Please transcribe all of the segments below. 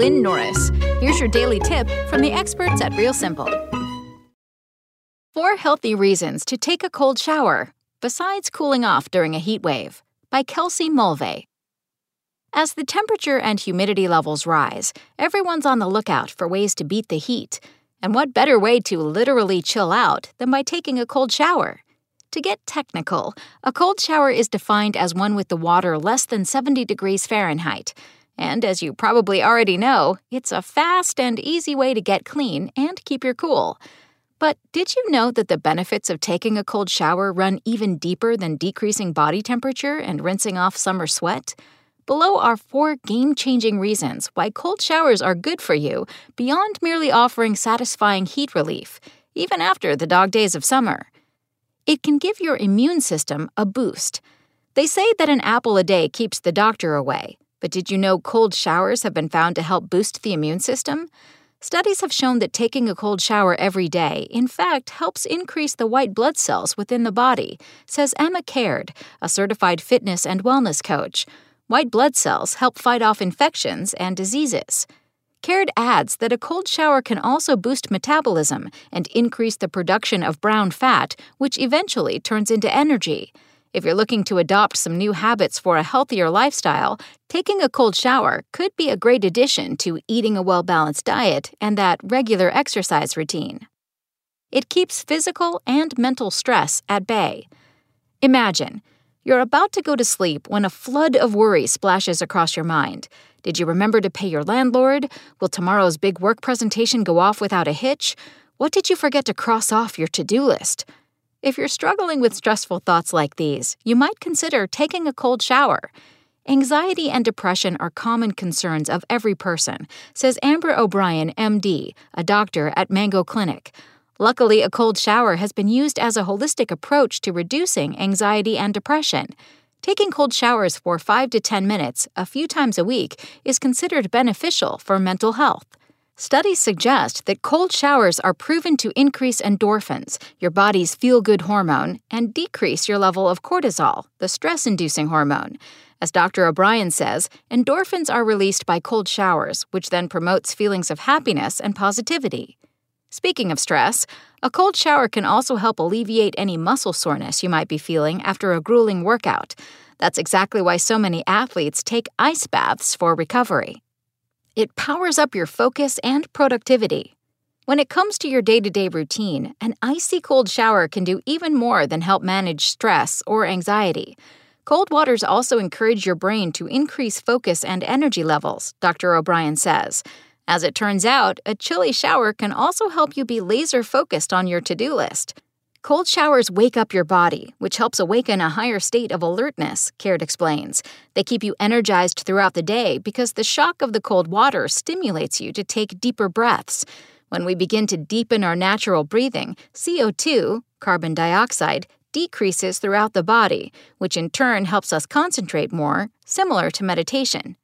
Lynn Norris. Here's your daily tip from the experts at Real Simple. Four healthy reasons to take a cold shower, besides cooling off during a heat wave, by Kelsey Mulvey. As the temperature and humidity levels rise, everyone's on the lookout for ways to beat the heat. And what better way to literally chill out than by taking a cold shower? To get technical, a cold shower is defined as one with the water less than 70 degrees Fahrenheit. And as you probably already know, it's a fast and easy way to get clean and keep your cool. But did you know that the benefits of taking a cold shower run even deeper than decreasing body temperature and rinsing off summer sweat? Below are four game changing reasons why cold showers are good for you beyond merely offering satisfying heat relief, even after the dog days of summer. It can give your immune system a boost. They say that an apple a day keeps the doctor away, but did you know cold showers have been found to help boost the immune system? Studies have shown that taking a cold shower every day, in fact, helps increase the white blood cells within the body, says Emma Caird, a certified fitness and wellness coach. White blood cells help fight off infections and diseases. Caird adds that a cold shower can also boost metabolism and increase the production of brown fat, which eventually turns into energy. If you're looking to adopt some new habits for a healthier lifestyle, taking a cold shower could be a great addition to eating a well balanced diet and that regular exercise routine. It keeps physical and mental stress at bay. Imagine you're about to go to sleep when a flood of worry splashes across your mind. Did you remember to pay your landlord? Will tomorrow's big work presentation go off without a hitch? What did you forget to cross off your to do list? If you're struggling with stressful thoughts like these, you might consider taking a cold shower. Anxiety and depression are common concerns of every person, says Amber O'Brien, MD, a doctor at Mango Clinic. Luckily, a cold shower has been used as a holistic approach to reducing anxiety and depression. Taking cold showers for 5 to 10 minutes, a few times a week, is considered beneficial for mental health. Studies suggest that cold showers are proven to increase endorphins, your body's feel good hormone, and decrease your level of cortisol, the stress inducing hormone. As Dr. O'Brien says, endorphins are released by cold showers, which then promotes feelings of happiness and positivity. Speaking of stress, a cold shower can also help alleviate any muscle soreness you might be feeling after a grueling workout. That's exactly why so many athletes take ice baths for recovery. It powers up your focus and productivity. When it comes to your day to day routine, an icy cold shower can do even more than help manage stress or anxiety. Cold waters also encourage your brain to increase focus and energy levels, Dr. O'Brien says. As it turns out, a chilly shower can also help you be laser focused on your to do list. Cold showers wake up your body, which helps awaken a higher state of alertness, Caird explains. They keep you energized throughout the day because the shock of the cold water stimulates you to take deeper breaths. When we begin to deepen our natural breathing, CO2, carbon dioxide, decreases throughout the body, which in turn helps us concentrate more, similar to meditation.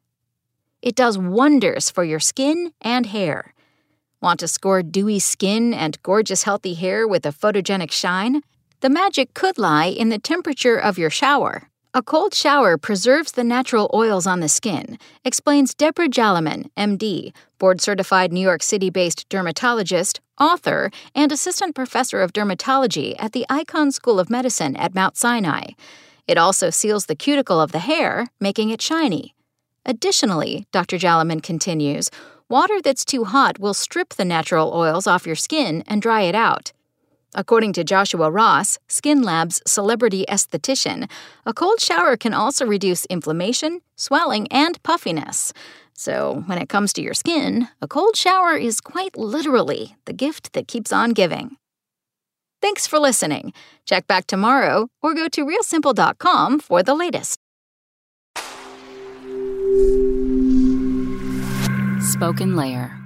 It does wonders for your skin and hair. Want to score dewy skin and gorgeous healthy hair with a photogenic shine? The magic could lie in the temperature of your shower. A cold shower preserves the natural oils on the skin, explains Deborah Jaliman, MD, board certified New York City based dermatologist, author, and assistant professor of dermatology at the Icahn School of Medicine at Mount Sinai. It also seals the cuticle of the hair, making it shiny. Additionally, Dr. Jaliman continues, water that's too hot will strip the natural oils off your skin and dry it out. According to Joshua Ross, Skin Lab's celebrity esthetician, a cold shower can also reduce inflammation, swelling, and puffiness. So, when it comes to your skin, a cold shower is quite literally the gift that keeps on giving. Thanks for listening. Check back tomorrow or go to realsimple.com for the latest. SpokenLayer.